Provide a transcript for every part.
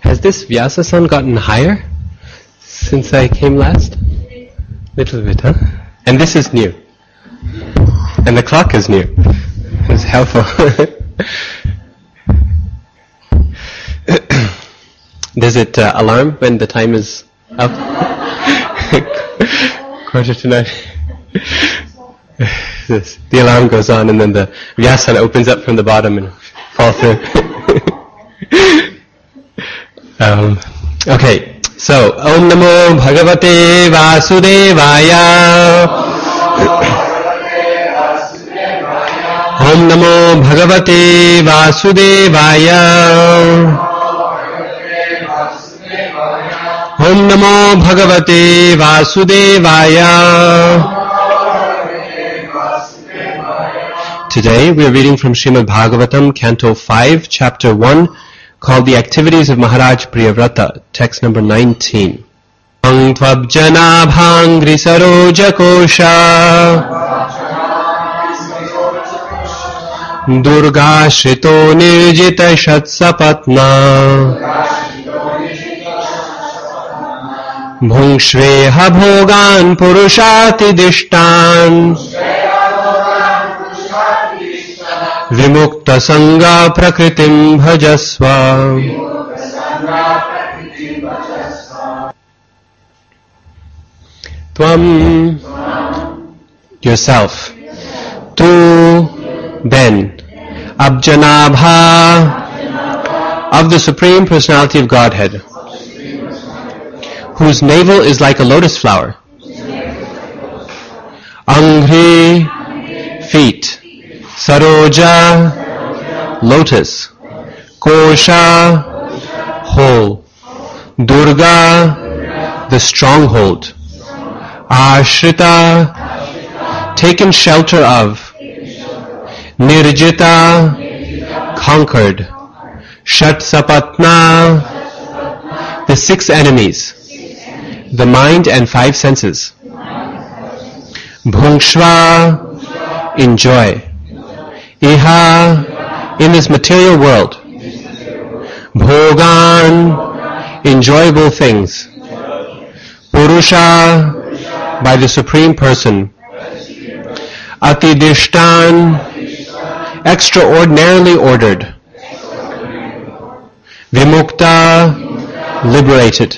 Has this Vyasasana gotten higher since I came last? Little bit, huh? And this is new. And the clock is new. It's helpful. Does it uh, alarm when the time is up? Quarter to nine. The alarm goes on and then the Vyasan opens up from the bottom and falls through. um, okay, so Om Namo Bhagavate Vasudevaya. Om Namo Bhagavate Vasudevaya. Om Namo Bhagavate Vasudevaya. Today we are reading from Srimad Bhagavatam, Canto 5, Chapter 1, called The Activities of Maharaj Priyavrata, text number 19. Ang tvabjanabhangri sarojagosha Durgashrito nirjita shatsapatna भुङ्क्ष्वेह भोगान् पुरुषातिदिष्टान् Vimukta Sangha Prakritim Bhajasva. Tvam, yourself. Tu, then. Abjanabha, of the Supreme Personality of Godhead, whose navel is like a lotus flower. Angri, feet saroja lotus kosha hole durga the stronghold ashrita taken shelter of nirjita conquered shatsapatna the six enemies the mind and five senses bhungshva enjoy iha in this material world. bhogan enjoyable things. Purusha by the supreme person. Atidishtan extraordinarily ordered. Vimukta liberated.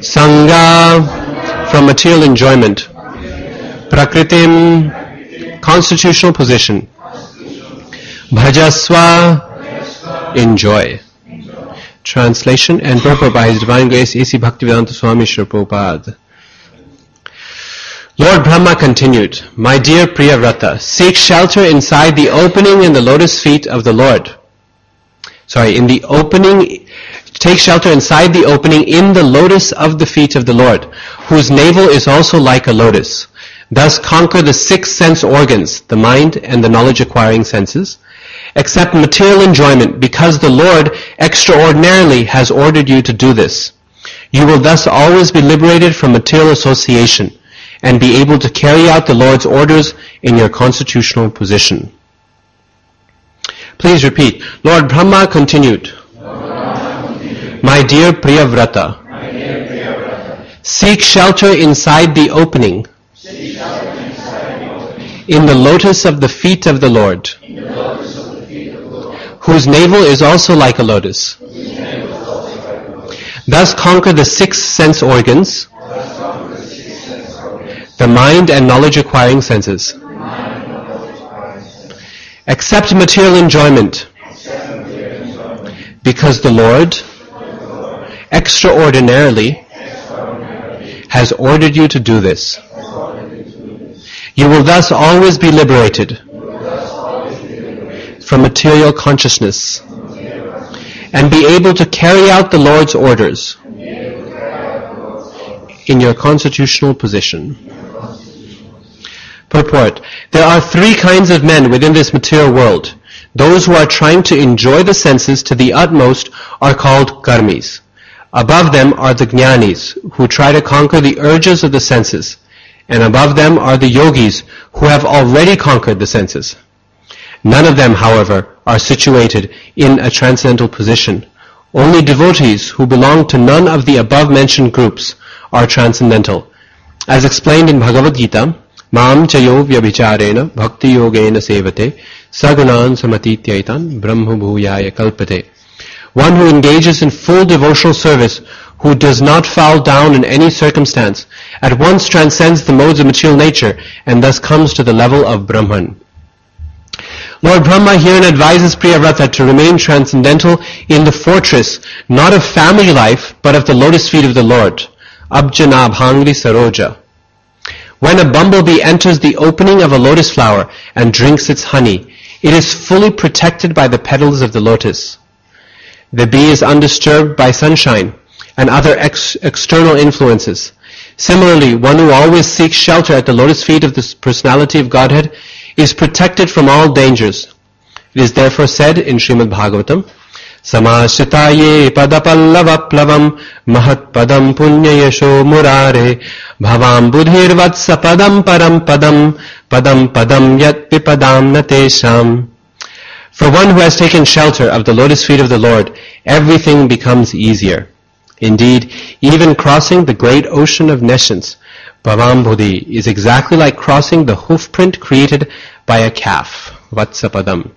Sangha from material enjoyment. Prakritim constitutional position bhajaswa enjoy translation and purport by his divine grace A.C. Bhaktivedanta Swami Prabhupada Lord Brahma continued, My dear Priyavrata, seek shelter inside the opening in the lotus feet of the Lord. Sorry, in the opening, take shelter inside the opening in the lotus of the feet of the Lord, whose navel is also like a lotus. Thus conquer the six sense organs, the mind and the knowledge acquiring senses. Accept material enjoyment because the Lord extraordinarily has ordered you to do this. You will thus always be liberated from material association and be able to carry out the Lord's orders in your constitutional position. Please repeat. Lord Brahma continued. My dear Priyavrata, seek shelter inside the opening in the lotus of the feet of the Lord, whose navel is also like a lotus. Thus conquer the six sense organs, the mind and knowledge acquiring senses. Accept material enjoyment because the Lord extraordinarily has ordered you to do this. You will thus always be liberated from material consciousness and be able to carry out the Lord's orders in your constitutional position. Purport. There are three kinds of men within this material world. Those who are trying to enjoy the senses to the utmost are called karmis. Above them are the jnanis, who try to conquer the urges of the senses. And above them are the yogis, who have already conquered the senses. None of them, however, are situated in a transcendental position. Only devotees who belong to none of the above-mentioned groups are transcendental. As explained in Bhagavad Gita, Mam chayo vyabhicharena bhakti yogena sevate sagunan samatityaitan brahma bhuyaya kalpate. One who engages in full devotional service, who does not fall down in any circumstance, at once transcends the modes of material nature and thus comes to the level of Brahman. Lord Brahma herein advises Priyavrata to remain transcendental in the fortress, not of family life, but of the lotus feet of the Lord. Abjanab Hangri Saroja. When a bumblebee enters the opening of a lotus flower and drinks its honey, it is fully protected by the petals of the lotus. The bee is undisturbed by sunshine and other ex- external influences. Similarly, one who always seeks shelter at the lotus feet of the personality of Godhead is protected from all dangers. It is therefore said in Srimad Bhagavatam, Samashitaye padapallavaplavam mahat padam punyayasho murare bhavam budhirvatsa padam param padam padam padam yat pipadam natesham. For one who has taken shelter of the lotus feet of the Lord, everything becomes easier. Indeed, even crossing the great ocean of nescience, Bhavam Bodhi, is exactly like crossing the hoofprint created by a calf, Vatsapadam.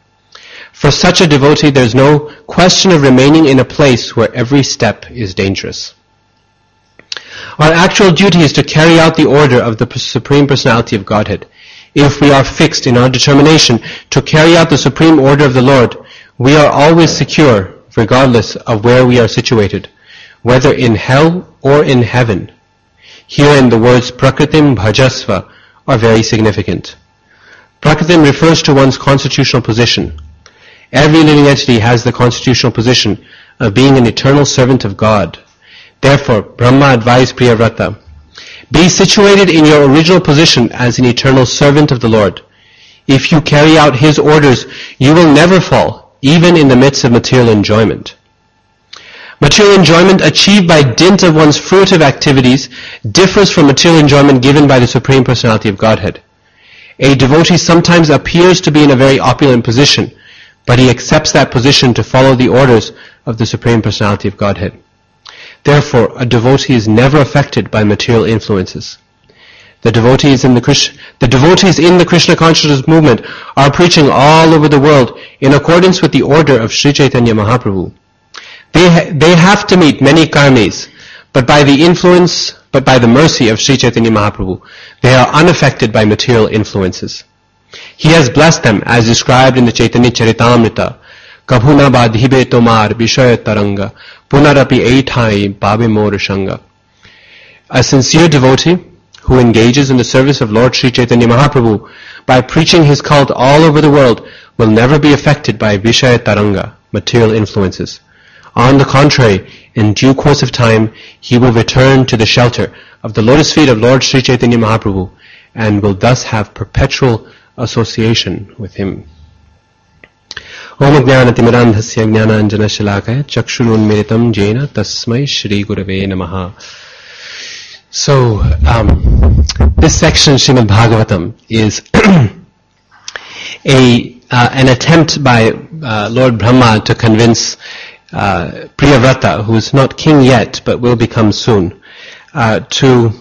For such a devotee, there is no question of remaining in a place where every step is dangerous. Our actual duty is to carry out the order of the Supreme Personality of Godhead. If we are fixed in our determination to carry out the supreme order of the Lord, we are always secure, regardless of where we are situated, whether in hell or in heaven. Herein the words prakritim bhajasva are very significant. Prakritim refers to one's constitutional position. Every living entity has the constitutional position of being an eternal servant of God. Therefore, Brahma advised Priyavrata, be situated in your original position as an eternal servant of the Lord. If you carry out His orders, you will never fall, even in the midst of material enjoyment. Material enjoyment achieved by dint of one's fruitive activities differs from material enjoyment given by the Supreme Personality of Godhead. A devotee sometimes appears to be in a very opulent position, but he accepts that position to follow the orders of the Supreme Personality of Godhead. Therefore, a devotee is never affected by material influences. The devotees in the, Krishna, the devotees in the Krishna consciousness movement are preaching all over the world in accordance with the order of Sri Chaitanya Mahaprabhu. They, ha- they have to meet many karmis, but by the influence, but by the mercy of Sri Chaitanya Mahaprabhu, they are unaffected by material influences. He has blessed them as described in the Chaitanya Charitamrita. Kabhuna badhibe tomar vishaya taranga punarapi eitai babe mor shanga. A sincere devotee who engages in the service of Lord Sri Chaitanya Mahaprabhu by preaching his cult all over the world will never be affected by vishaya taranga, material influences. On the contrary, in due course of time, he will return to the shelter of the lotus feet of Lord Sri Chaitanya Mahaprabhu and will thus have perpetual association with him. ओम ज्ञानतिमिरान्धस्य ज्ञानाञ्जनशलाकय चक्षुरुन्मिलितं येन तस्मै श्रीगुरवे नमः So, um, this section, Srimad Bhagavatam, is a, uh, an attempt by uh, Lord Brahma to convince uh, Priyavrata, who is not king yet, but will become soon, uh, to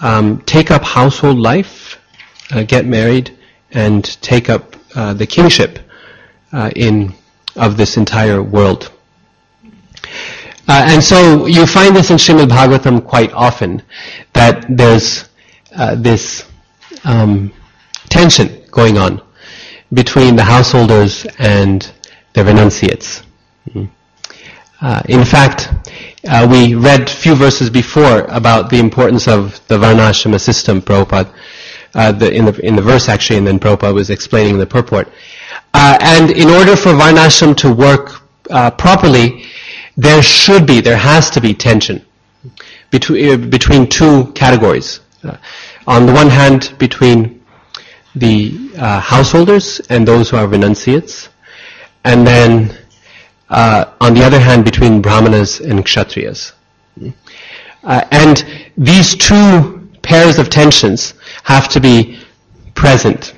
um, take up household life, uh, get married, and take up uh, the kingship uh, in of this entire world. Uh, and so you find this in Srimad Bhagavatam quite often, that there's this um, tension going on between the householders and the renunciates. Uh, in fact, uh, we read a few verses before about the importance of the Varnashrama system, Prabhupada, uh, the, in, the, in the verse actually, and then Prabhupada was explaining the purport. Uh, and in order for Varnashram to work uh, properly, there should be, there has to be tension between, between two categories. On the one hand, between the uh, householders and those who are renunciates, and then uh, on the other hand, between brahmanas and kshatriyas. Uh, and these two pairs of tensions have to be present.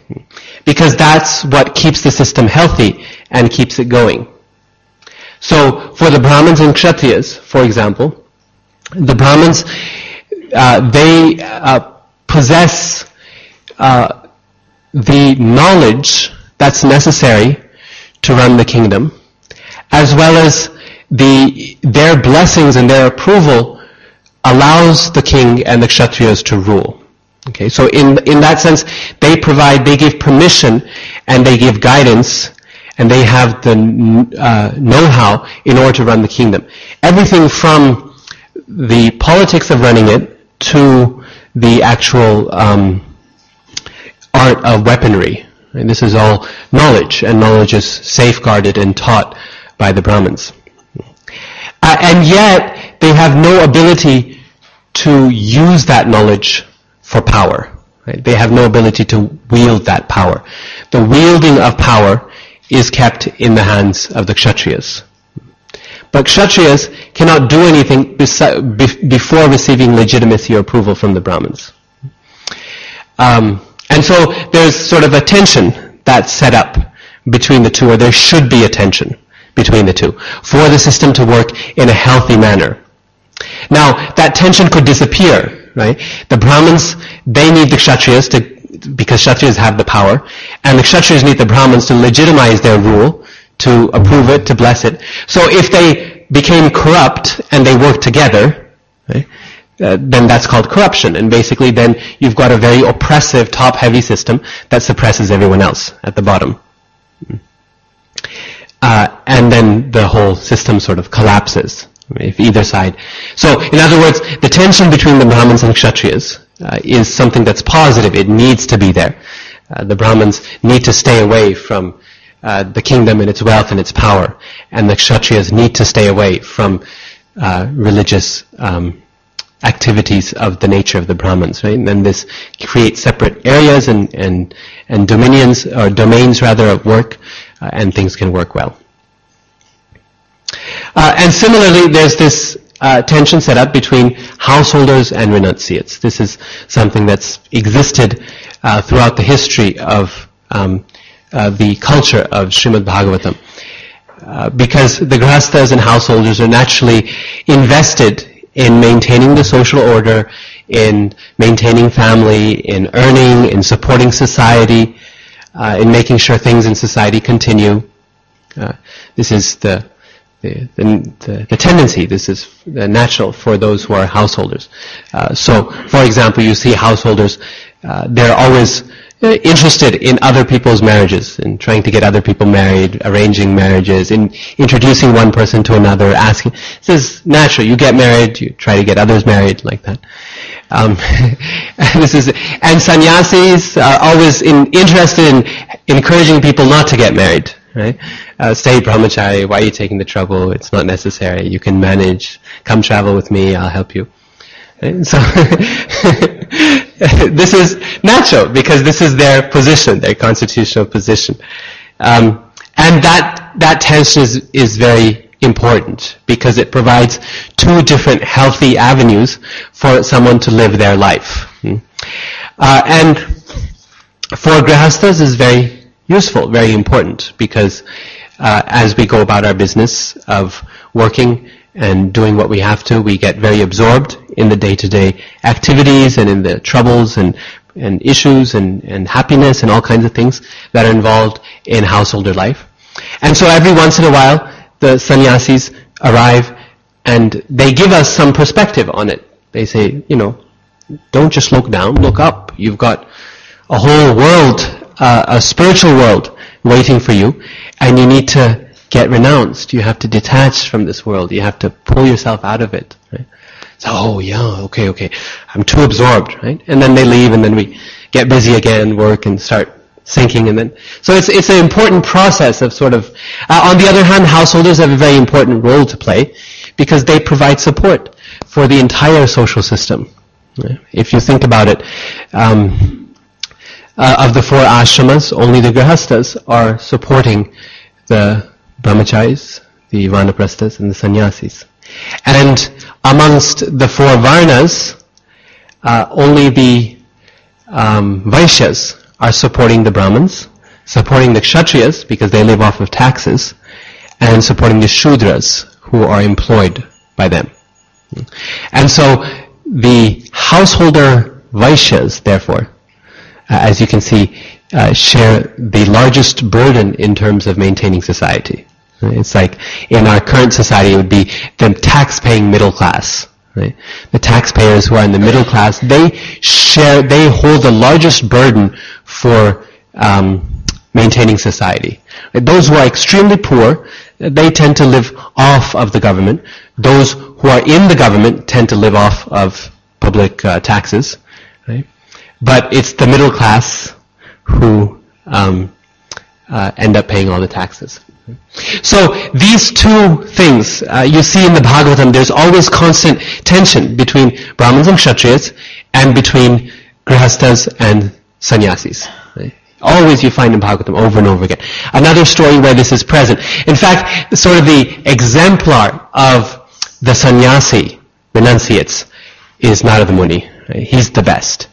because that's what keeps the system healthy and keeps it going. So for the Brahmins and Kshatriyas, for example, the Brahmins, uh, they uh, possess uh, the knowledge that's necessary to run the kingdom, as well as the their blessings and their approval allows the king and the kshatriyas to rule. Okay, so in in that sense, they provide, they give permission, and they give guidance, and they have the uh, know-how in order to run the kingdom. Everything from the politics of running it to the actual um, art of weaponry. And this is all knowledge, and knowledge is safeguarded and taught by the Brahmins. Uh, and yet, they have no ability to use that knowledge for power. Right? They have no ability to wield that power. The wielding of power is kept in the hands of the Kshatriyas. But Kshatriyas cannot do anything before receiving legitimacy or approval from the Brahmins. Um, and so there's sort of a tension that's set up between the two, or there should be a tension between the two, for the system to work in a healthy manner. Now, that tension could disappear, right? The Brahmins, they need the Kshatriyas to, because Kshatriyas have the power, and the Kshatriyas need the Brahmins to legitimize their rule, to approve it, to bless it. So if they became corrupt and they worked together, right, uh, then that's called corruption. And basically then you've got a very oppressive, top-heavy system that suppresses everyone else at the bottom. Uh, and then the whole system sort of collapses if either side. So, in other words, the tension between the Brahmins and Kshatriyas uh, is something that's positive. It needs to be there. Uh, the Brahmins need to stay away from uh, the kingdom and its wealth and its power, and the Kshatriyas need to stay away from uh, religious um, activities of the nature of the Brahmins, right? And then this creates separate areas and, and, and dominions, or domains rather, of work, uh, and things can work well. Uh, and similarly, there's this uh, tension set up between householders and renunciates. This is something that's existed uh, throughout the history of um, uh, the culture of Srimad Bhagavatam. Uh, because the grahasthas and householders are naturally invested in maintaining the social order, in maintaining family, in earning, in supporting society, uh, in making sure things in society continue. this is the the, the, the, tendency, this is natural for those who are householders. Uh, so, for example, you see householders, uh, they're always uh, interested in other people's marriages, in trying to get other people married, arranging marriages, in introducing one person to another, asking. This is natural. You get married, you try to get others married, like that. Um, this is, and sannyasis are always in, interested in encouraging people not to get married right? Uh, stay brahmachari, why are you taking the trouble? It's not necessary. You can manage. Come travel with me, I'll help you. Right? So, this is natural because this is their position, their constitutional position. Um, and that, that tension is, is very important because it provides two different healthy avenues for someone to live their life. Hmm? Uh, and for grahasthas is very useful, very important, because uh, as we go about our business of working and doing what we have to, we get very absorbed in the day-to-day activities and in the troubles and, and issues and, and happiness and all kinds of things that are involved in householder life. And so every once in a while, the sannyasis arrive and they give us some perspective on it. They say, you know, don't just look down, look up. You've got a whole world uh, a spiritual world waiting for you, and you need to get renounced. You have to detach from this world. You have to pull yourself out of it. Right? So, oh yeah, okay, okay. I'm too absorbed, right? And then they leave, and then we get busy again, work, and start sinking, and then so it's it's an important process of sort of. Uh, on the other hand, householders have a very important role to play because they provide support for the entire social system. If you think about it. Um, uh, of the four ashramas, only the grahasthas are supporting the brahmacharis, the vanaprasthas, and the sannyasis. And amongst the four varnas, uh, only the um, vaishyas are supporting the brahmins, supporting the Kshatriyas because they live off of taxes, and supporting the Shudras who are employed by them. And so the householder Vaishyas, therefore, uh, as you can see, uh, share the largest burden in terms of maintaining society. It's like in our current society, it would be the tax-paying middle class. Right? The taxpayers who are in the middle class, they share, they hold the largest burden for um, maintaining society. Those who are extremely poor, they tend to live off of the government. Those who are in the government tend to live off of public uh, taxes. Right? But it's the middle class who um, uh, end up paying all the taxes. So these two things uh, you see in the Bhagavatam, there's always constant tension between Brahmins and Kshatriyas and between Grihastas and Sannyasis. Right? Always you find in Bhagavatam over and over again. Another story where this is present. In fact, sort of the exemplar of the sannyasi, renunciates, is Narada Muni. Right? He's the best.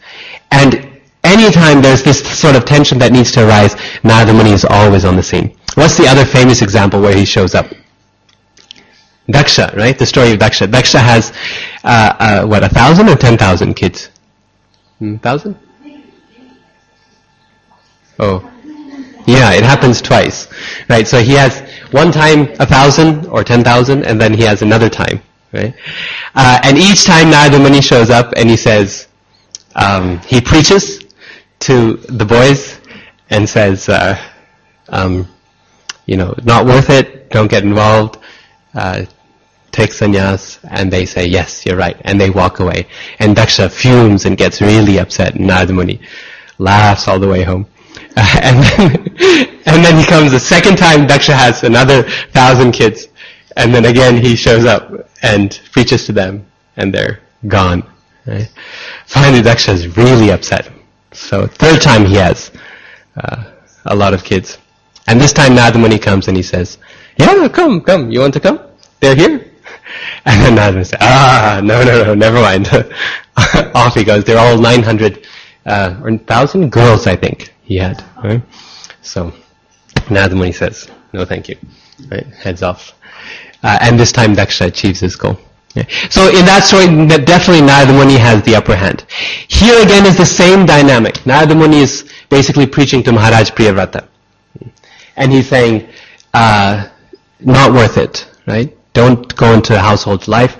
And anytime there's this sort of tension that needs to arise, Narada Muni is always on the scene. What's the other famous example where he shows up? Daksha, right? The story of Daksha. Daksha has, uh, uh, what, a thousand or ten thousand kids? Hmm, thousand? Oh. Yeah, it happens twice. Right, so he has one time a thousand or ten thousand, and then he has another time. Right? Uh, and each time Narada Muni shows up and he says, um, he preaches to the boys and says, uh, um, you know, not worth it, don't get involved, uh, take sannyas, and they say, yes, you're right, and they walk away. And Daksha fumes and gets really upset, and Narada Muni laughs all the way home. And, then, and then he comes the second time, Daksha has another thousand kids, and then again he shows up and preaches to them, and they're gone. Right? Finally, Daksha is really upset. So third time he has uh, a lot of kids. And this time Narada Muni comes and he says, yeah, come, come, you want to come? They're here. And then Narada says, ah, no, no, no, never mind. Off he goes. They're all 900 uh, or 1,000 girls, I think, he had. Right? So Narada Muni says, no thank you. Right? Heads off. Uh, and this time Daksha achieves his goal. Yeah. So in that story, definitely Narada Muni has the upper hand. Here again is the same dynamic. Narada Muni is basically preaching to Maharaj Priyavrata. And he's saying, uh, not worth it, right? Don't go into household life.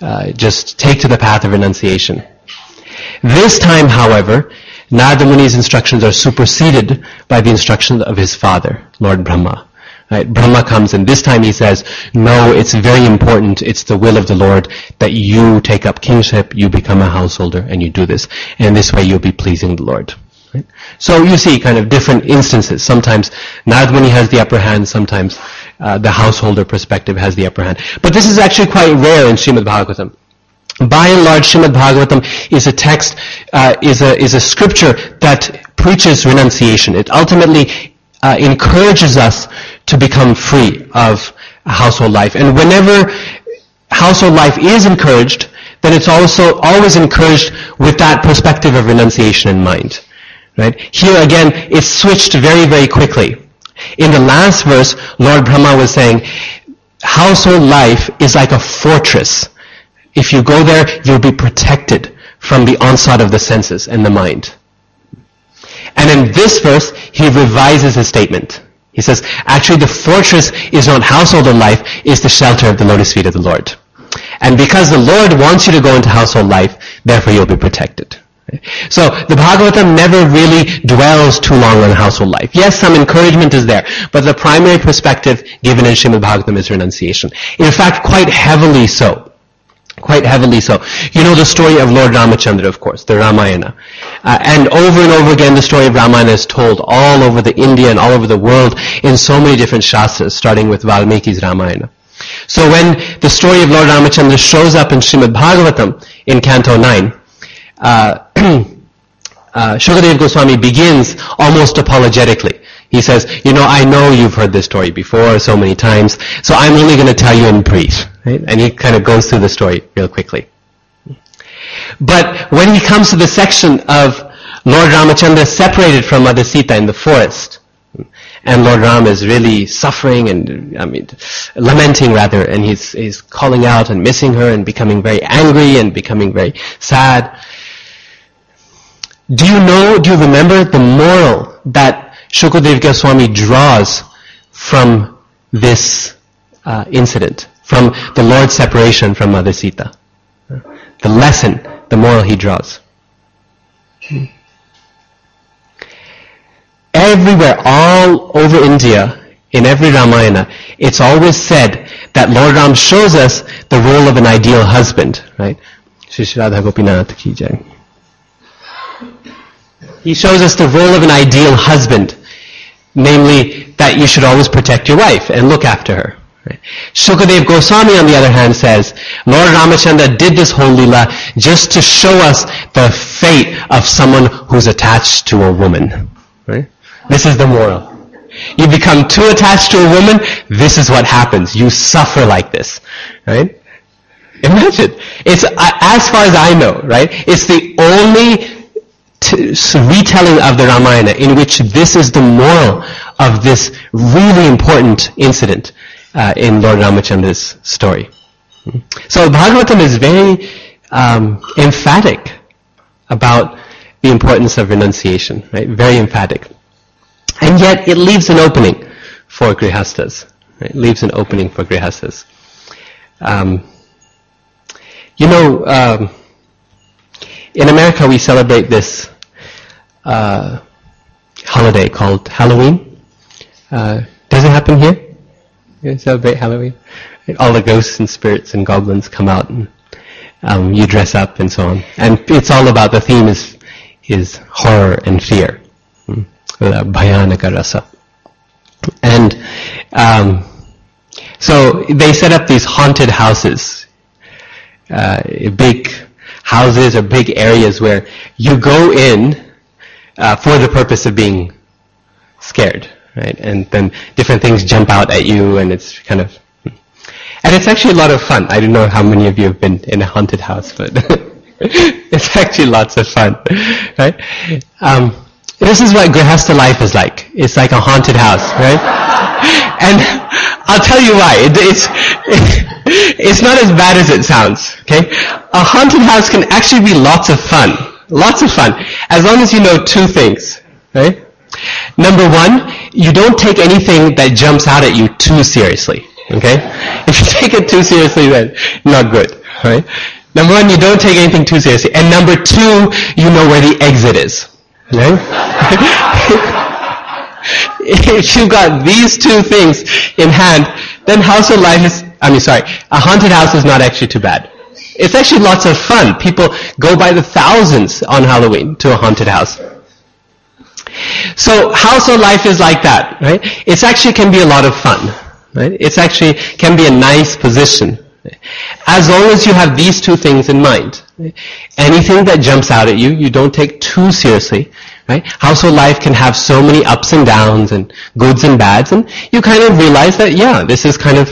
Uh, just take to the path of renunciation. This time, however, Narada Muni's instructions are superseded by the instructions of his father, Lord Brahma. Right? Brahma comes and this time he says, no, it's very important, it's the will of the Lord that you take up kingship, you become a householder, and you do this. And this way you'll be pleasing the Lord. Right? So you see kind of different instances. Sometimes Narada Muni has the upper hand, sometimes uh, the householder perspective has the upper hand. But this is actually quite rare in Srimad Bhagavatam. By and large, Srimad Bhagavatam is a text, uh, is a is a scripture that preaches renunciation. It ultimately uh, encourages us to become free of household life. And whenever household life is encouraged, then it's also always encouraged with that perspective of renunciation in mind. Right? Here again, it's switched very, very quickly. In the last verse, Lord Brahma was saying, household life is like a fortress. If you go there, you'll be protected from the onslaught of the senses and the mind. And in this verse, he revises his statement. He says, actually the fortress is not household life, it's the shelter of the lotus feet of the Lord. And because the Lord wants you to go into household life, therefore you'll be protected. So the Bhagavatam never really dwells too long on household life. Yes, some encouragement is there, but the primary perspective given in Srimad Bhagavatam is renunciation. In fact, quite heavily so quite heavily so. You know the story of Lord Ramachandra, of course, the Ramayana. Uh, and over and over again, the story of Ramayana is told all over the India and all over the world in so many different shastras, starting with Valmiki's Ramayana. So when the story of Lord Ramachandra shows up in Srimad Bhagavatam in Canto 9, uh, uh, Shukadev Goswami begins almost apologetically. He says, you know, I know you've heard this story before so many times, so I'm only going to tell you in brief. Right? And he kind of goes through the story real quickly. But when he comes to the section of Lord Ramachandra separated from Mother Sita in the forest, and Lord Ram is really suffering and, I mean, lamenting rather, and he's, he's calling out and missing her and becoming very angry and becoming very sad. Do you know, do you remember the moral that Shukadev Goswami draws from this uh, incident, from the Lord's separation from Mother Sita? The lesson, the moral he draws. Everywhere, all over India, in every Ramayana, it's always said that Lord Ram shows us the role of an ideal husband, right? Shri Radha Gopinath ki jai. He shows us the role of an ideal husband, namely that you should always protect your wife and look after her. Right? Shukadev Goswami, on the other hand, says, Lord Ramachandra did this whole lila just to show us the fate of someone who's attached to a woman. Right? This is the moral. You become too attached to a woman, this is what happens. You suffer like this. Right? Imagine. It's, as far as I know, right, it's the only retelling of the Ramayana in which this is the moral of this really important incident uh, in Lord Ramachandra's story. So Bhagavatam is very um, emphatic about the importance of renunciation, right? Very emphatic. And yet it leaves an opening for grihastas. Right? It leaves an opening for grihastas. Um, you know, um, in America we celebrate this uh, holiday called Halloween. Uh, does it happen here? You celebrate Halloween? All the ghosts and spirits and goblins come out and um, you dress up and so on. And it's all about, the theme is, is horror and fear. Hmm? Rasa. And um, so they set up these haunted houses, uh, big houses or big areas where you go in uh, for the purpose of being scared, right? And then different things jump out at you, and it's kind of, and it's actually a lot of fun. I don't know how many of you have been in a haunted house, but it's actually lots of fun, right? Um, this is what Grihastha life is like. It's like a haunted house, right? and I'll tell you why. It, it's, it's not as bad as it sounds, okay? A haunted house can actually be lots of fun. Lots of fun. As long as you know two things, right? Number one, you don't take anything that jumps out at you too seriously, okay? If you take it too seriously, then not good, right? Number one, you don't take anything too seriously. And number two, you know where the exit is, right? if you've got these two things in hand, then household life is, I mean, sorry, a haunted house is not actually too bad. It's actually lots of fun. People go by the thousands on Halloween to a haunted house. So household life is like that, right? It's actually can be a lot of fun, right? It's actually can be a nice position. As long as you have these two things in mind. Anything that jumps out at you, you don't take too seriously, right? Household life can have so many ups and downs and goods and bads, and you kind of realize that, yeah, this is kind of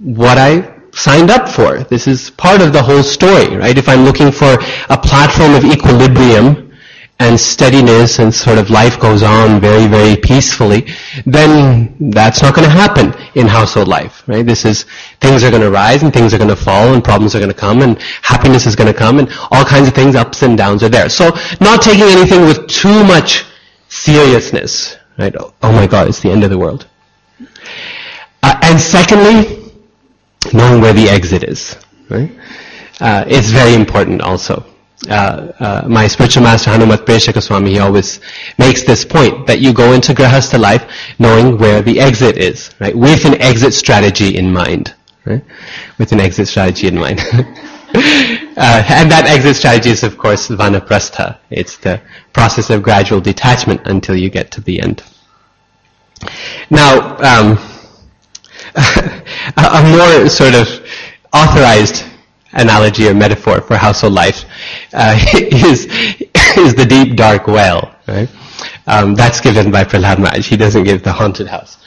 what I signed up for. This is part of the whole story, right? If I'm looking for a platform of equilibrium and steadiness and sort of life goes on very, very peacefully, then that's not going to happen in household life, right? This is, things are going to rise and things are going to fall and problems are going to come and happiness is going to come and all kinds of things, ups and downs are there. So not taking anything with too much seriousness, right? Oh my God, it's the end of the world. Uh, and secondly, knowing where the exit is. Right? Uh, it's very important also. Uh, uh, my spiritual master Hanumatpresaka Swami, he always makes this point that you go into Grahastha life knowing where the exit is, right? With an exit strategy in mind, right? With an exit strategy in mind. Uh, and that exit strategy is, of course, vanaprastha. It's the process of gradual detachment until you get to the end. Now, um, a more sort of authorized analogy or metaphor for household life uh, is is the deep dark well. Right? Um, that's given by Prahlad Maharaj. He doesn't give the haunted house,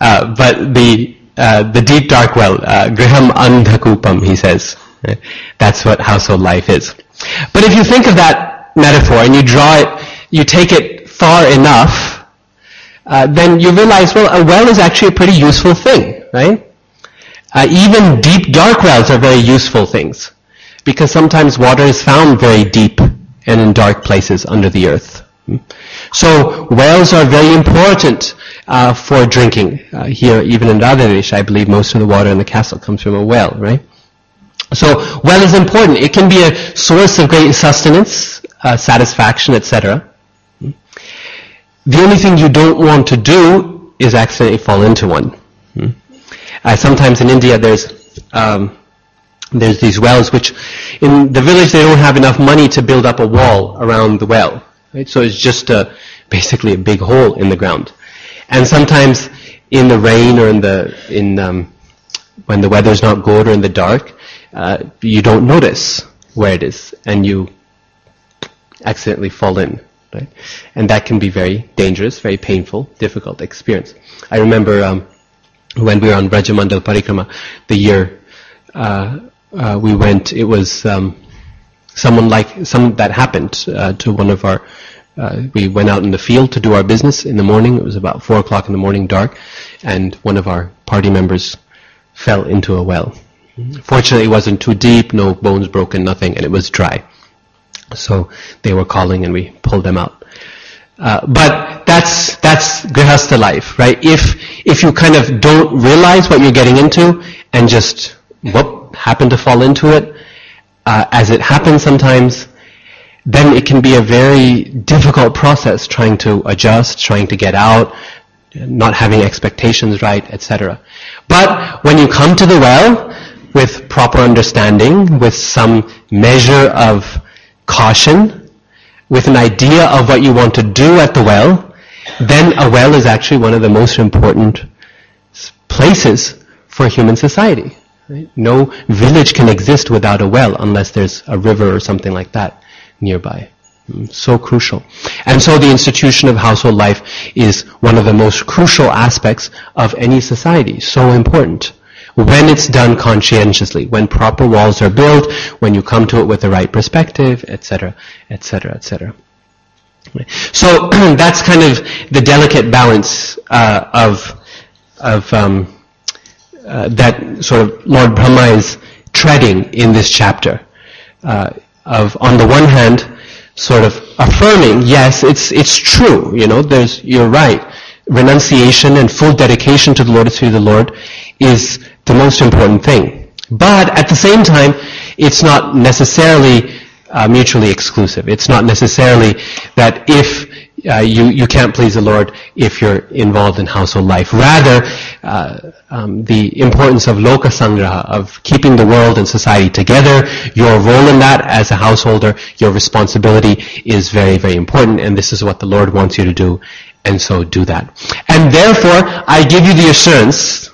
uh, but the uh, the deep dark well, uh, griham andhakupam, he says. That's what household life is. But if you think of that metaphor and you draw it, you take it far enough, uh, then you realize, well, a well is actually a pretty useful thing, right? Uh, even deep, dark wells are very useful things because sometimes water is found very deep and in dark places under the earth. So wells are very important uh, for drinking. Uh, here, even in Radhadesh, I believe most of the water in the castle comes from a well, right? So well is important. It can be a source of great sustenance, uh, satisfaction, etc. The only thing you don't want to do is accidentally fall into one. Uh, sometimes in India there's um, there's these wells which in the village they don't have enough money to build up a wall around the well. Right? So it's just a, basically a big hole in the ground. And sometimes in the rain or in the in um, when the weather's not good or in the dark, uh, you don't notice where it is, and you accidentally fall in. Right? And that can be very dangerous, very painful, difficult experience. I remember um, when we were on Brajamandal Parikrama, the year uh, uh, we went, it was um, someone like some that happened uh, to one of our. Uh, we went out in the field to do our business in the morning. It was about four o'clock in the morning, dark, and one of our party members fell into a well. Fortunately, it wasn't too deep, no bones broken, nothing, and it was dry. So they were calling, and we pulled them out. Uh, but that's that's grihastha life, right? If if you kind of don't realize what you're getting into and just whoop happen to fall into it, uh, as it happens sometimes, then it can be a very difficult process trying to adjust, trying to get out, not having expectations right, etc. But when you come to the well with proper understanding, with some measure of caution, with an idea of what you want to do at the well, then a well is actually one of the most important places for human society. Right? No village can exist without a well unless there's a river or something like that nearby. Mm, so crucial. And so the institution of household life is one of the most crucial aspects of any society. So important when it's done conscientiously, when proper walls are built, when you come to it with the right perspective, etc., etc., etc. So that's kind of the delicate balance uh, of of um, uh, that sort of Lord Brahma is treading in this chapter. Uh, of on the one hand, sort of affirming, yes, it's it's true. You know, there's you're right. Renunciation and full dedication to the Lord, to the Lord, is the most important thing. But at the same time, it's not necessarily uh, mutually exclusive. It's not necessarily that if uh, you, you can't please the Lord if you're involved in household life. Rather, uh, um, the importance of loka sangraha, of keeping the world and society together, your role in that as a householder, your responsibility is very, very important, and this is what the Lord wants you to do, and so do that. And therefore, I give you the assurance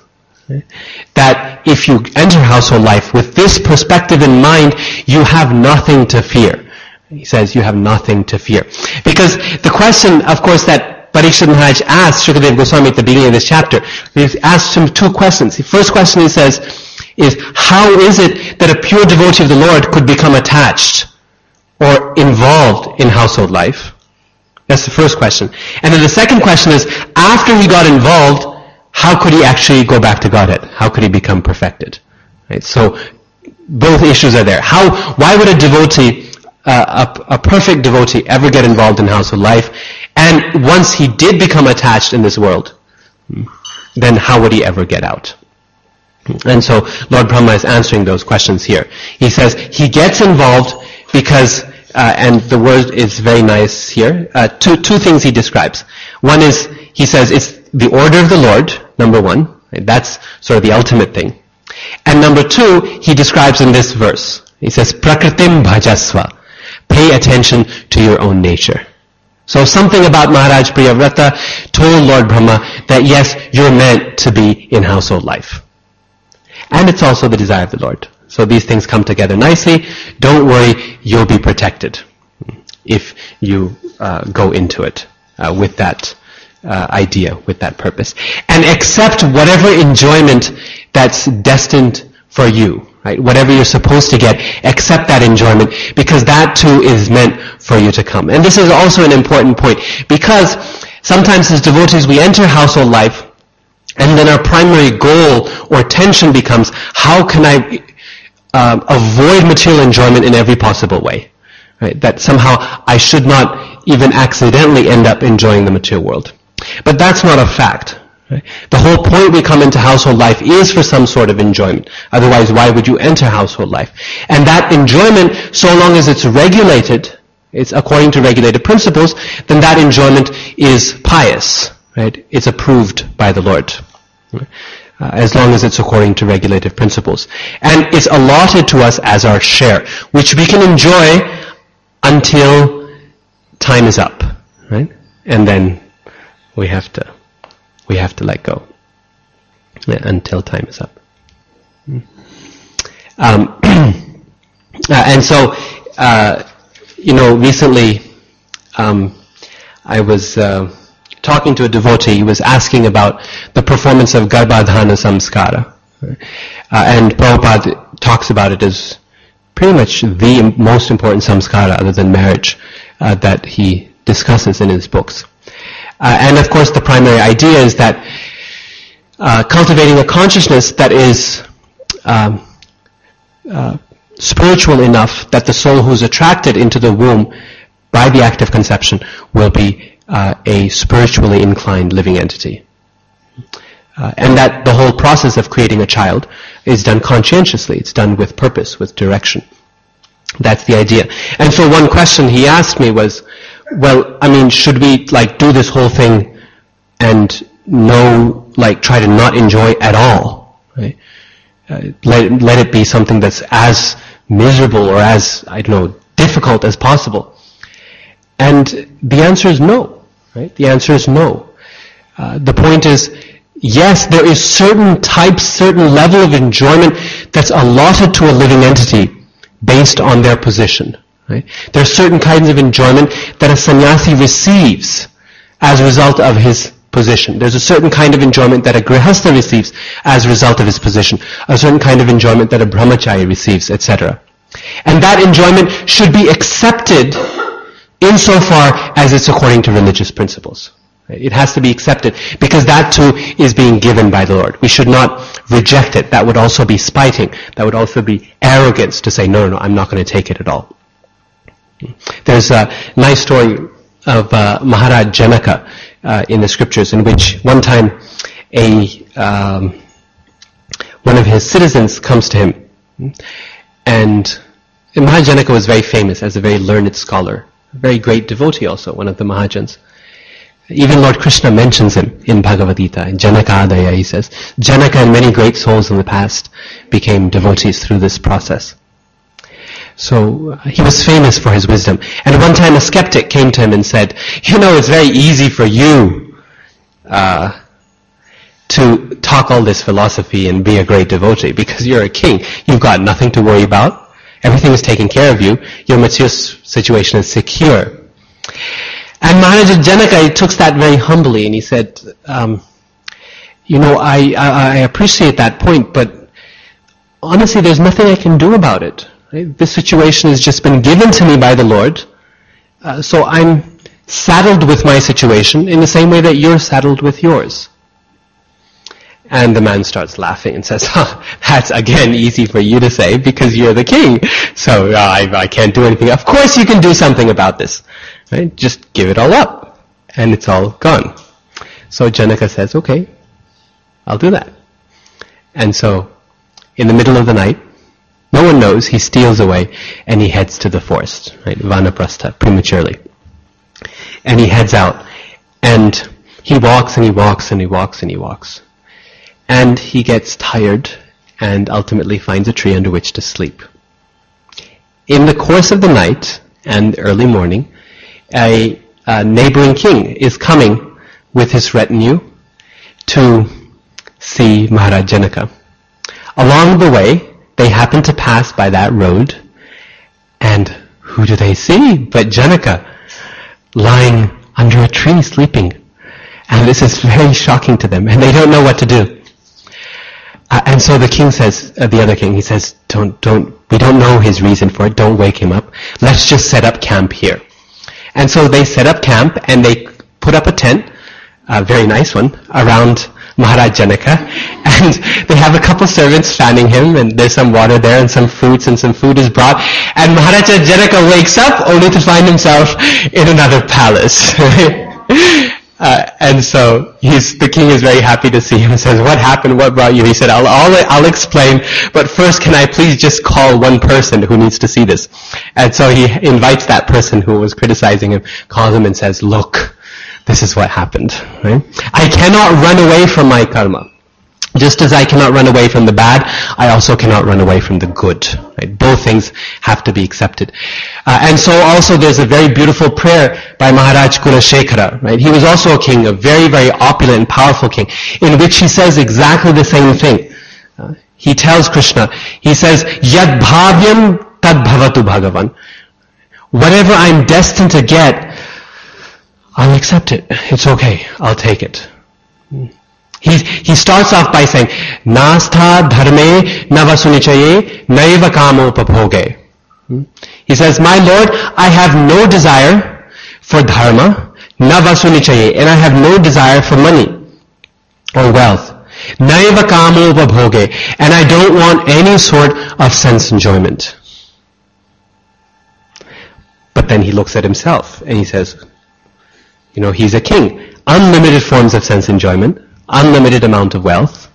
that if you enter household life with this perspective in mind, you have nothing to fear. He says you have nothing to fear. Because the question, of course, that Parikshit Maharaj asked Shukadev Goswami at the beginning of this chapter, he asked him two questions. The first question he says is, how is it that a pure devotee of the Lord could become attached or involved in household life? That's the first question. And then the second question is, after he got involved, how could he actually go back to Godhead? How could he become perfected? Right? So both issues are there. How? Why would a devotee, uh, a, a perfect devotee, ever get involved in household life? And once he did become attached in this world, then how would he ever get out? And so Lord Brahma is answering those questions here. He says he gets involved because, uh, and the word is very nice here. Uh, two two things he describes. One is he says it's the order of the Lord, number one. Right? That's sort of the ultimate thing. And number two, he describes in this verse. He says, Prakritim bhajasva. Pay attention to your own nature. So something about Maharaj Priyavrata told Lord Brahma that yes, you're meant to be in household life. And it's also the desire of the Lord. So these things come together nicely. Don't worry, you'll be protected if you uh, go into it uh, with that uh, idea with that purpose. And accept whatever enjoyment that's destined for you, right? Whatever you're supposed to get, accept that enjoyment because that too is meant for you to come. And this is also an important point because Sometimes as devotees we enter household life and then our primary goal or tension becomes how can I um, avoid material enjoyment in every possible way. Right? That somehow I should not even accidentally end up enjoying the material world. But that's not a fact. Right? The whole point we come into household life is for some sort of enjoyment. Otherwise, why would you enter household life? And that enjoyment, so long as it's regulated, it's according to regulated principles, then that enjoyment is pious. Right? It's approved by the Lord. Right? Uh, as long as it's according to regulative principles. And it's allotted to us as our share, which we can enjoy until time is up, right? And then we have to, we have to let go until time is up. Hmm. Um, uh, and so, uh, you know, recently um, I was uh, talking to a devotee, he was asking about the performance of Garbhadhana Samskara. Uh, and Prabhupada talks about it as pretty much the most important samskara other than marriage uh, that he discusses in his books. Uh, and of course the primary idea is that uh, cultivating a consciousness that is um, uh, spiritual enough that the soul who's attracted into the womb by the act of conception will be uh, a spiritually inclined living entity. Uh, and that the whole process of creating a child is done conscientiously. It's done with purpose, with direction. That's the idea. And so one question he asked me was, well, I mean, should we like do this whole thing and no, like try to not enjoy at all? Right? Uh, let, let it be something that's as miserable or as, I don't know, difficult as possible. And the answer is no. Right? The answer is no. Uh, the point is, yes, there is certain type, certain level of enjoyment that's allotted to a living entity based on their position. Right? There are certain kinds of enjoyment that a sannyasi receives as a result of his position. There's a certain kind of enjoyment that a grihastha receives as a result of his position. A certain kind of enjoyment that a brahmachari receives, etc. And that enjoyment should be accepted insofar as it's according to religious principles. It has to be accepted because that too is being given by the Lord. We should not reject it. That would also be spiting. That would also be arrogance to say, no, no, no I'm not going to take it at all. There's a nice story of uh, Maharaj Janaka uh, in the scriptures in which one time a um, one of his citizens comes to him and Maharaj Janaka was very famous as a very learned scholar a very great devotee also, one of the Mahajans. Even Lord Krishna mentions him in Bhagavad Gita, in Janakadaya, he says. Janaka and many great souls in the past became devotees through this process. So uh, he was famous for his wisdom. And one time a skeptic came to him and said, you know, it's very easy for you uh, to talk all this philosophy and be a great devotee because you're a king. You've got nothing to worry about. Everything is taken care of you. Your material situation is secure. And Maharaja Janaka took that very humbly and he said, um, you know, I, I, I, appreciate that point, but honestly, there's nothing I can do about it. Right? This situation has just been given to me by the Lord. Uh, so I'm saddled with my situation in the same way that you're saddled with yours. And the man starts laughing and says, oh, that's again easy for you to say because you're the king. So uh, I, I can't do anything. Of course you can do something about this. Right? Just give it all up. And it's all gone. So Janaka says, okay, I'll do that. And so, in the middle of the night, no one knows, he steals away and he heads to the forest, right? Vanaprastha, prematurely. And he heads out and he walks and he walks and he walks and he walks and he gets tired and ultimately finds a tree under which to sleep. In the course of the night and early morning, a, a neighboring king is coming with his retinue to see Maharaj Janaka. Along the way, they happen to pass by that road, and who do they see but Janaka lying under a tree sleeping. And this is very shocking to them, and they don't know what to do. Uh, and so the king says, uh, the other king, he says, don't, don't, we don't know his reason for it, don't wake him up. Let's just set up camp here. And so they set up camp and they put up a tent a very nice one, around Maharaj Janaka, and they have a couple servants fanning him, and there's some water there, and some fruits, and some food is brought, and Maharaja Janaka wakes up only to find himself in another palace. Uh, and so he's, the king is very happy to see him and says, what happened? What brought you? He said, I'll, I'll, I'll explain, but first can I please just call one person who needs to see this? And so he invites that person who was criticizing him, calls him and says, look, this is what happened. Right? I cannot run away from my karma. Just as I cannot run away from the bad, I also cannot run away from the good. Right? Both things have to be accepted. Uh, and so also there's a very beautiful prayer by Maharaj Kulashekara. Right? He was also a king, a very, very opulent and powerful king, in which he says exactly the same thing. Uh, he tells Krishna, he says, Yad bhavyam tad bhavatu bhagavan. Whatever I'm destined to get, I'll accept it. It's okay. I'll take it. He, he starts off by saying, Nastha dharme navasunichaye naiva kamopabhoge. He says, My Lord, I have no desire for dharma, navasunichaye, and I have no desire for money or wealth. Naiva kamopabhoge, and I don't want any sort of sense enjoyment. But then he looks at himself and he says, you know, he's a king. Unlimited forms of sense enjoyment, unlimited amount of wealth.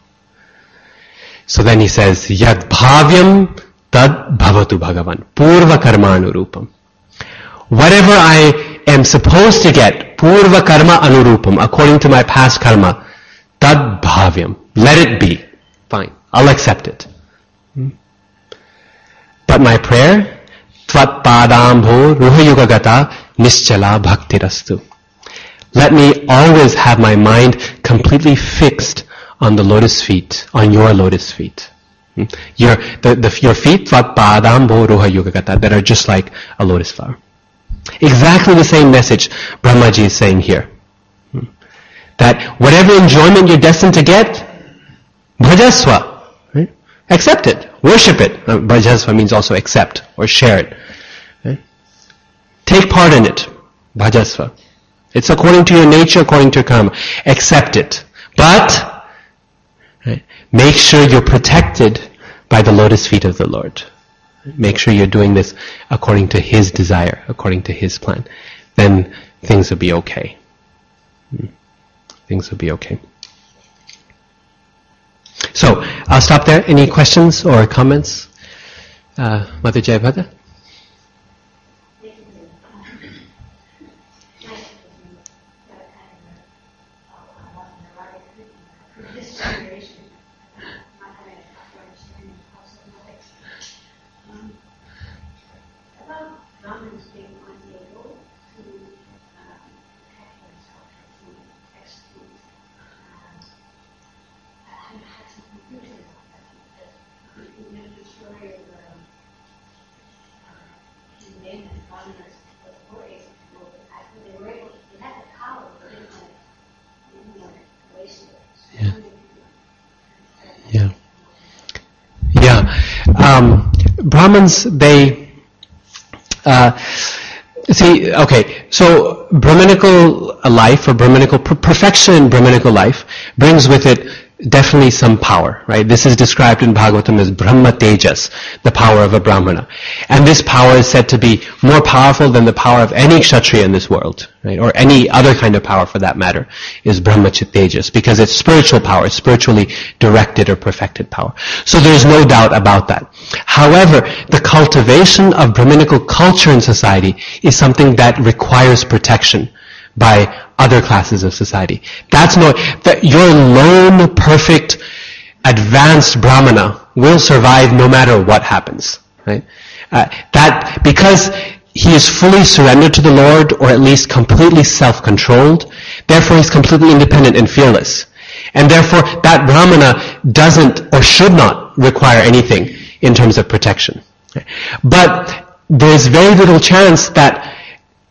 So then he says, Yad bhavyam tad bhavatu bhagavan. Purva karma anurupam. Whatever I am supposed to get, purva karma anurupam, according to my past karma, tad bhavyam. Let it be. Fine. I'll accept it. Hmm? But my prayer, tvat padambho ruhayugagata nischala bhakti bhaktirastu. Let me always have my mind completely fixed on the lotus feet, on your lotus feet. Hmm? Your, the, the, your feet, that are just like a lotus flower. Exactly the same message Brahmaji is saying here. Hmm? That whatever enjoyment you're destined to get, bhajaswa, right? accept it, worship it. Uh, bhajaswa means also accept or share it. Right? Take part in it, bhajasva. It's according to your nature, according to your karma. Accept it. But, right, make sure you're protected by the lotus feet of the Lord. Make sure you're doing this according to His desire, according to His plan. Then things will be okay. Hmm. Things will be okay. So, I'll stop there. Any questions or comments? Uh, Mother? Um, Brahmins, they, uh, see, okay, so Brahminical life or Brahminical, perfection in Brahminical life brings with it definitely some power, right? This is described in Bhagavatam as Brahma Tejas, the power of a Brahmana. And this power is said to be more powerful than the power of any Kshatriya in this world, right? Or any other kind of power for that matter, is Brahma Tejas, because it's spiritual power, spiritually directed or perfected power. So there's no doubt about that. However, the cultivation of Brahminical culture in society is something that requires protection by other classes of society. That's no, that your lone, perfect, advanced brahmana will survive no matter what happens. Right? Uh, that because he is fully surrendered to the Lord, or at least completely self-controlled. Therefore, he's completely independent and fearless. And therefore, that brahmana doesn't or should not require anything in terms of protection. But there's very little chance that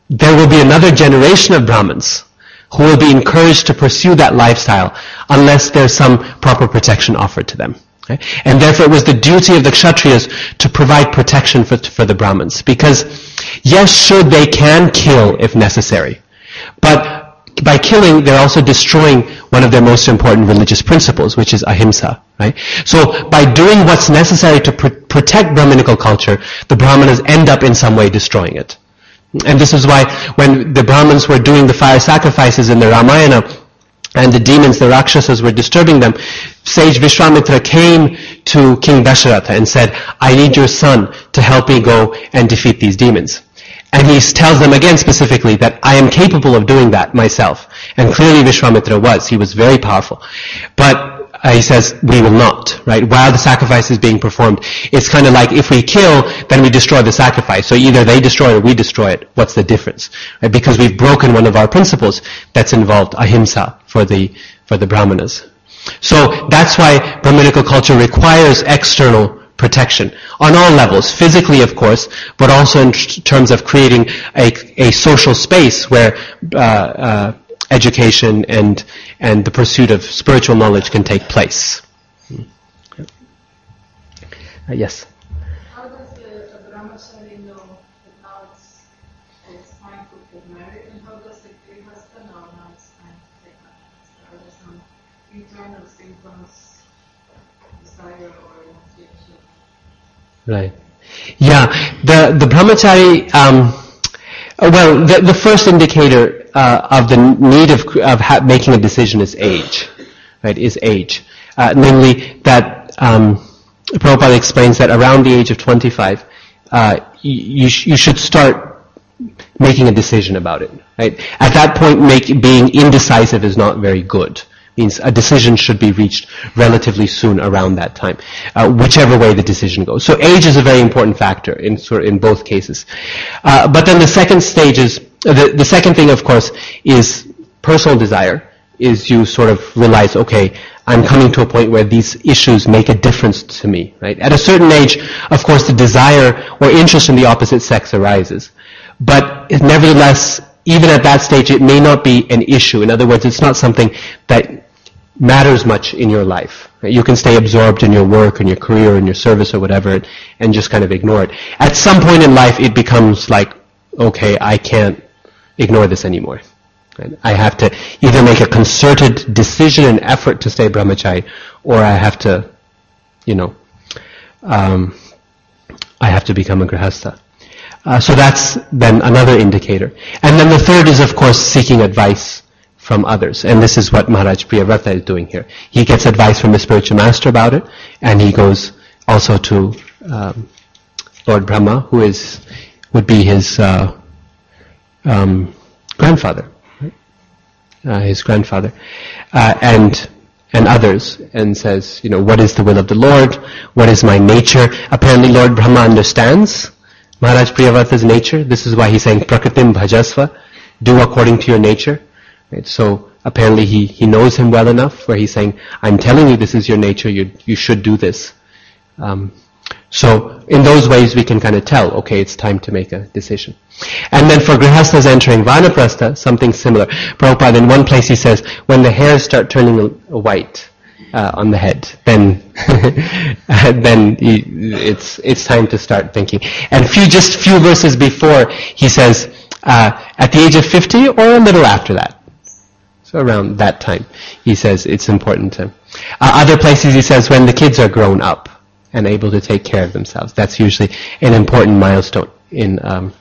there will be another generation of Brahmins who will be encouraged to pursue that lifestyle unless there's some proper protection offered to them. Okay? And therefore it was the duty of the Kshatriyas to provide protection for, for the Brahmins. Because, yes, sure, they can kill if necessary. But by killing, they're also destroying one of their most important religious principles, which is ahimsa, right? So by doing what's necessary to pr- protect Brahminical culture, the Brahmanas end up in some way destroying it. And this is why when the Brahmins were doing the fire sacrifices in the Ramayana, and the demons, the Rakshasas were disturbing them, sage Vishwamitra came to King Dasharatha and said, I need your son to help me go and defeat these demons. And he tells them again specifically that I am capable of doing that myself. And clearly Vishwamitra was. He was very powerful. But uh, he says, we will not, right? While the sacrifice is being performed, it's kind of like if we kill, then we destroy the sacrifice. So either they destroy it or we destroy it. What's the difference? Right? Because we've broken one of our principles that's involved ahimsa for the, for the brahmanas. So that's why Brahminical culture requires external protection on all levels, physically of course, but also in terms of creating a, a social space where uh, uh, education and, and the pursuit of spiritual knowledge can take place. Uh, yes? How does the brahmachari know that now it's, it's time to get married, and how does the grihastha know now it's time to take married? Are there some internal symptoms, desire or renunciation? Right. Yeah, the, the brahmachari, um, uh, well, the, the first indicator uh, of the need of, of ha- making a decision is age, right, is age. Uh, namely, that um, Prabhupada explains that around the age of 25, uh, you, sh- you should start making a decision about it, right? At that point, make, being indecisive is not very good means a decision should be reached relatively soon around that time, uh, whichever way the decision goes. So age is a very important factor in sort in both cases. Uh, but then the second stage is the, the second thing, of course, is personal desire. Is you sort of realize, okay, I'm coming to a point where these issues make a difference to me, right? At a certain age, of course, the desire or interest in the opposite sex arises. But nevertheless, even at that stage, it may not be an issue. In other words, it's not something that matters much in your life. You can stay absorbed in your work and your career and your service or whatever and just kind of ignore it. At some point in life, it becomes like, okay, I can't ignore this anymore. Right? I have to either make a concerted decision and effort to stay brahmachari, or I have to, you know, um, I have to become a grihastha. Uh, so that's then another indicator. And then the third is, of course, seeking advice from others. And this is what Maharaj Priyavrata is doing here. He gets advice from his spiritual master about it, and he goes also to um, Lord Brahma, who is would be his uh, um, grandfather, right? uh, his grandfather, uh, and and others, and says, you know, what is the will of the Lord? What is my nature? Apparently, Lord Brahma understands Maharaj Priyavrata's nature. This is why he's saying, Prakritim bhajasva, do according to your nature. Right? So apparently he, he knows him well enough where he's saying, I'm telling you this is your nature, you, you should do this. Um, so in those ways we can kind of tell, okay, it's time to make a decision. And then for grihasthas entering vanaprastha, something similar. Prabhupada, in one place he says, when the hairs start turning white uh, on the head, then then it's it's time to start thinking. And few just few verses before, he says, uh, at the age of 50 or a little after that. So around that time, he says it's important to. Uh, other places he says when the kids are grown up and able to take care of themselves. That's usually an important milestone in, um,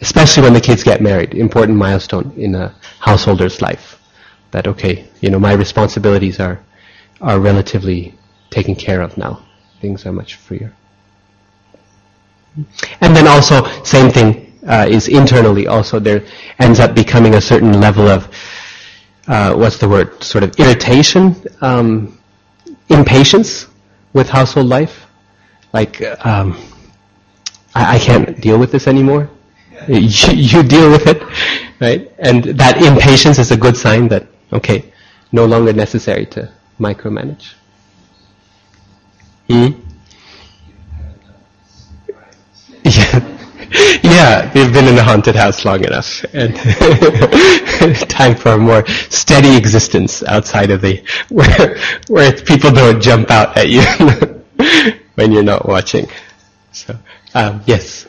especially when the kids get married. Important milestone in a householder's life. That okay, you know, my responsibilities are are relatively taken care of now. Things are much freer. And then also, same thing uh, is internally also there ends up becoming a certain level of uh, what's the word, sort of irritation, um, impatience with household life. Like, um, I, I, can't deal with this anymore. You, you, deal with it, right? And that impatience is a good sign that, okay, no longer necessary to micromanage. Hmm? Yeah. yeah, we've been in the haunted house long enough, and time for a more steady existence outside of the where where people don't jump out at you when you're not watching. So, um, yes.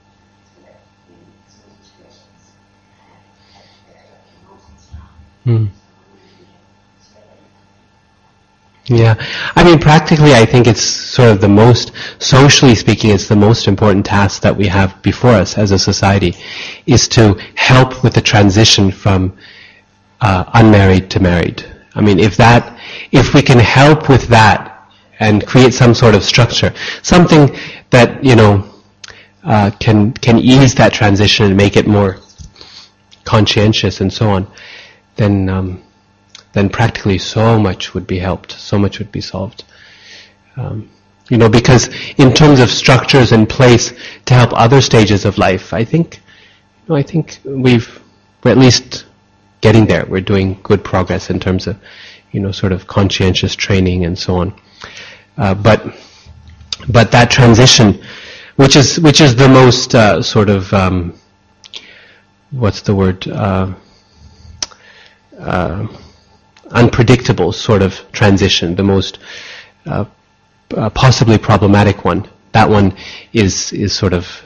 Yeah, I mean, practically, I think it's sort of the most, socially speaking, it's the most important task that we have before us as a society, is to help with the transition from uh, unmarried to married. I mean, if that, if we can help with that and create some sort of structure, something that you know uh, can can ease that transition and make it more conscientious and so on, then um, then practically so much would be helped, so much would be solved. Um, you know, because in terms of structures in place to help other stages of life, I think, you know, I think we've we're at least getting there. We're doing good progress in terms of, you know, sort of conscientious training and so on. Uh, but but that transition, which is which is the most uh, sort of um, what's the word? Uh, uh unpredictable sort of transition, the most uh, uh, possibly problematic one. That one is is sort of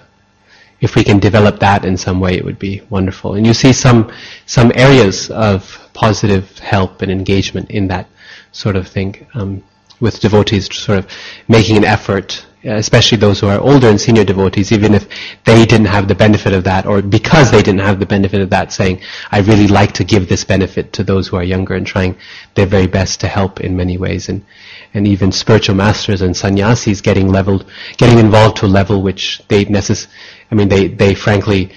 if we can develop that in some way, it would be wonderful. And you see some some areas of positive help and engagement in that sort of thing, um, with devotees sort of making an effort Uh, especially those who are older and senior devotees, even if they didn't have the benefit of that, or because they didn't have the benefit of that, saying, I really like to give this benefit to those who are younger and trying their very best to help in many ways. And, and even spiritual masters and sannyasis getting leveled, getting involved to a level which they necess- I mean, they, they frankly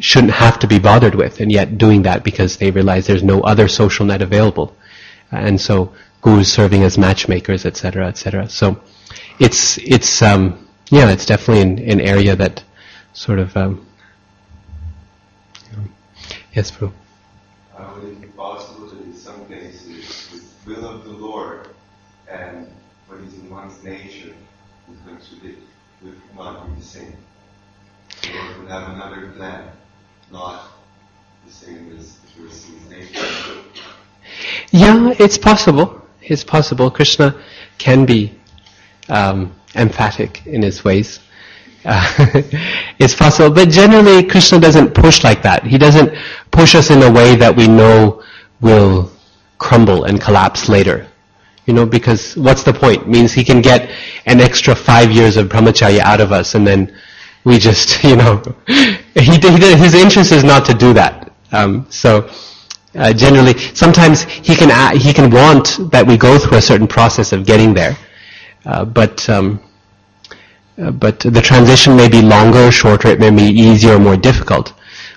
shouldn't have to be bothered with, and yet doing that because they realize there's no other social net available. And so, gurus serving as matchmakers, etc., etc. So, it's it's um, yeah, it's definitely an, an area that sort of um, yes, bro. Uh, would it be possible that in some cases, with will of the Lord and what is in one's nature would contradict, would not be the same? The Lord would have another plan, not the same as the person's nature. Yeah, it's possible. It's possible. Krishna can be um, emphatic in his ways. Uh, it's possible, but generally Krishna doesn't push like that. He doesn't push us in a way that we know will crumble and collapse later. You know, because what's the point? Means he can get an extra five years of brahmacharya out of us and then we just, you know, he, he, his interest is not to do that. Um, so, uh, generally, sometimes he can, uh, he can want that we go through a certain process of getting there. Uh, but um, uh, but the transition may be longer or shorter, it may be easier or more difficult.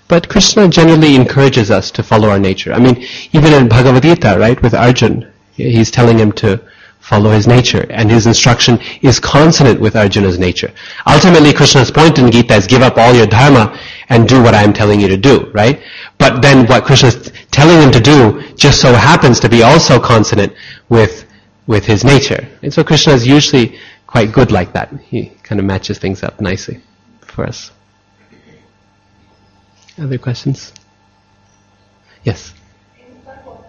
But Krishna generally encourages us to follow our nature. I mean, even in Bhagavad Gita, right, with Arjun, he's telling him to follow his nature, and his instruction is consonant with Arjuna's nature. Ultimately, Krishna's point in Gita is give up all your dharma and do what I am telling you to do, right? But then what Krishna's telling him to do just so happens to be also consonant with with his nature. And so Krishna is usually quite good like that. He kind of matches things up nicely for us. Other questions? Yes. In the Bible,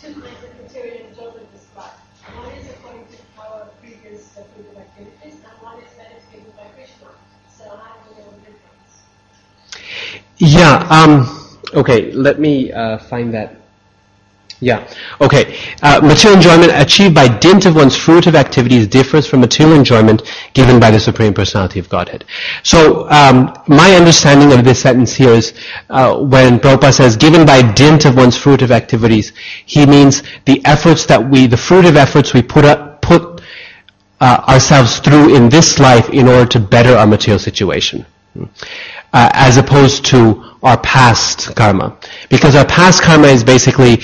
two kinds of material enjoyment described. One is according to our previous fruitive activities, and one is that is given by Krishna. So how do we know the difference? Yeah. Um, okay. Let me uh, find that yeah. Okay. Uh, material enjoyment achieved by dint of one's fruitive activities differs from material enjoyment given by the Supreme Personality of Godhead. So, um, my understanding of this sentence here is uh, when Prabhupada says, given by dint of one's fruitive activities, he means the efforts that we, the fruitive efforts we put up, put uh, ourselves through in this life in order to better our material situation. Uh, as opposed to our past karma. Because our past karma is basically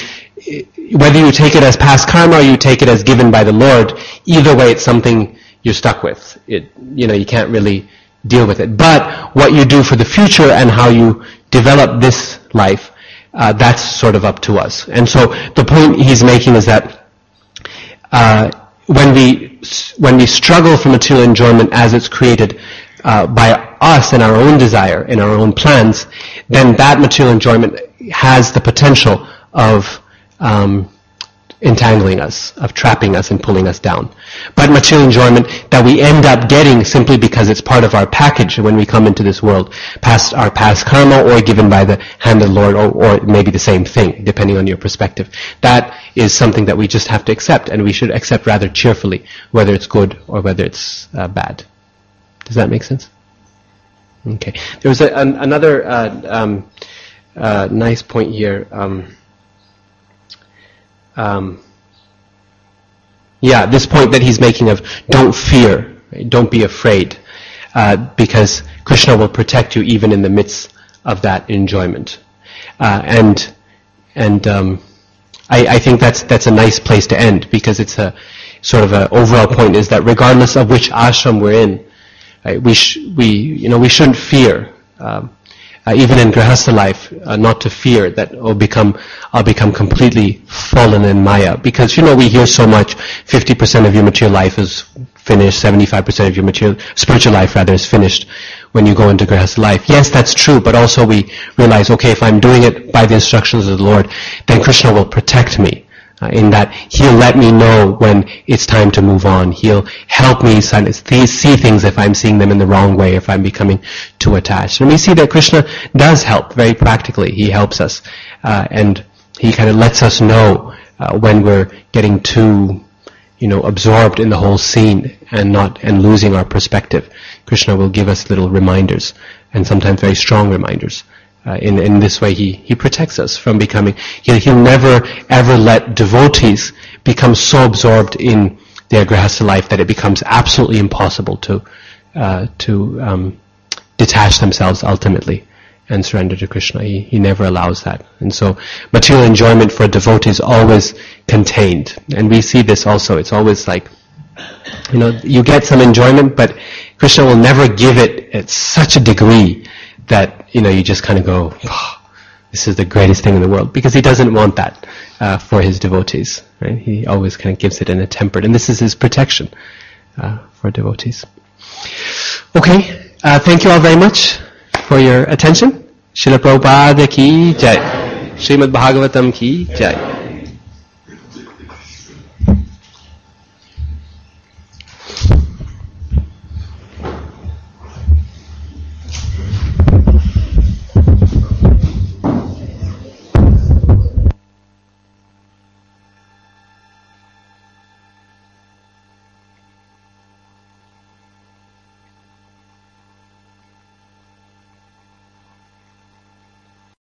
whether you take it as past karma or you take it as given by the Lord, either way it's something you're stuck with. It, you know, you can't really deal with it. But what you do for the future and how you develop this life, uh, that's sort of up to us. And so the point he's making is that uh, when we when we struggle for material enjoyment as it's created uh, by us and our own desire and our own plans, then that material enjoyment has the potential of um, entangling us, of trapping us and pulling us down. But material enjoyment that we end up getting simply because it's part of our package when we come into this world, past our past karma or given by the hand of the Lord or, or maybe the same thing, depending on your perspective. That is something that we just have to accept and we should accept rather cheerfully, whether it's good or whether it's uh, bad. Does that make sense? Okay. There was a, an, another uh, um, uh, nice point here. Um, um, yeah, this point that he's making of don't fear, right? don't be afraid, uh, because Krishna will protect you even in the midst of that enjoyment. Uh, and and um, I, I, think that's that's a nice place to end because it's a sort of an overall point is that regardless of which ashram we're in, right, we sh- we you know we shouldn't fear. Um, uh, even in grihastha life, uh, not to fear that I'll become, I'll become completely fallen in Maya. Because, you know, we hear so much, 50% of your material life is finished, 75% of your material, spiritual life rather is finished when you go into grihastha life. Yes, that's true, but also we realize, okay, if I'm doing it by the instructions of the Lord, then Krishna will protect me. Uh, in that he'll let me know when it's time to move on. He'll help me see things if I'm seeing them in the wrong way, if I'm becoming too attached. And we see that Krishna does help very practically. He helps us. Uh, and he kind of lets us know uh, when we're getting too, you know, absorbed in the whole scene and not, and losing our perspective. Krishna will give us little reminders, and sometimes very strong reminders. Uh, in, in this way, he, he protects us from becoming, he'll, he'll never ever let devotees become so absorbed in their grihastha life that it becomes absolutely impossible to, uh, to um, detach themselves ultimately and surrender to Krishna. He, he never allows that. And so material enjoyment for a devotee is always contained. And we see this also. It's always like, you know, you get some enjoyment, but Krishna will never give it at such a degree that you know you just kind of go, oh, this is the greatest thing in the world, because he doesn't want that uh, for his devotees. Right? He always kind of gives it in a tempered, and this is his protection uh, for devotees. Okay, uh, thank you all very much for your attention. Srila Prabhupada ki jai. Srimad Bhagavatam ki jai.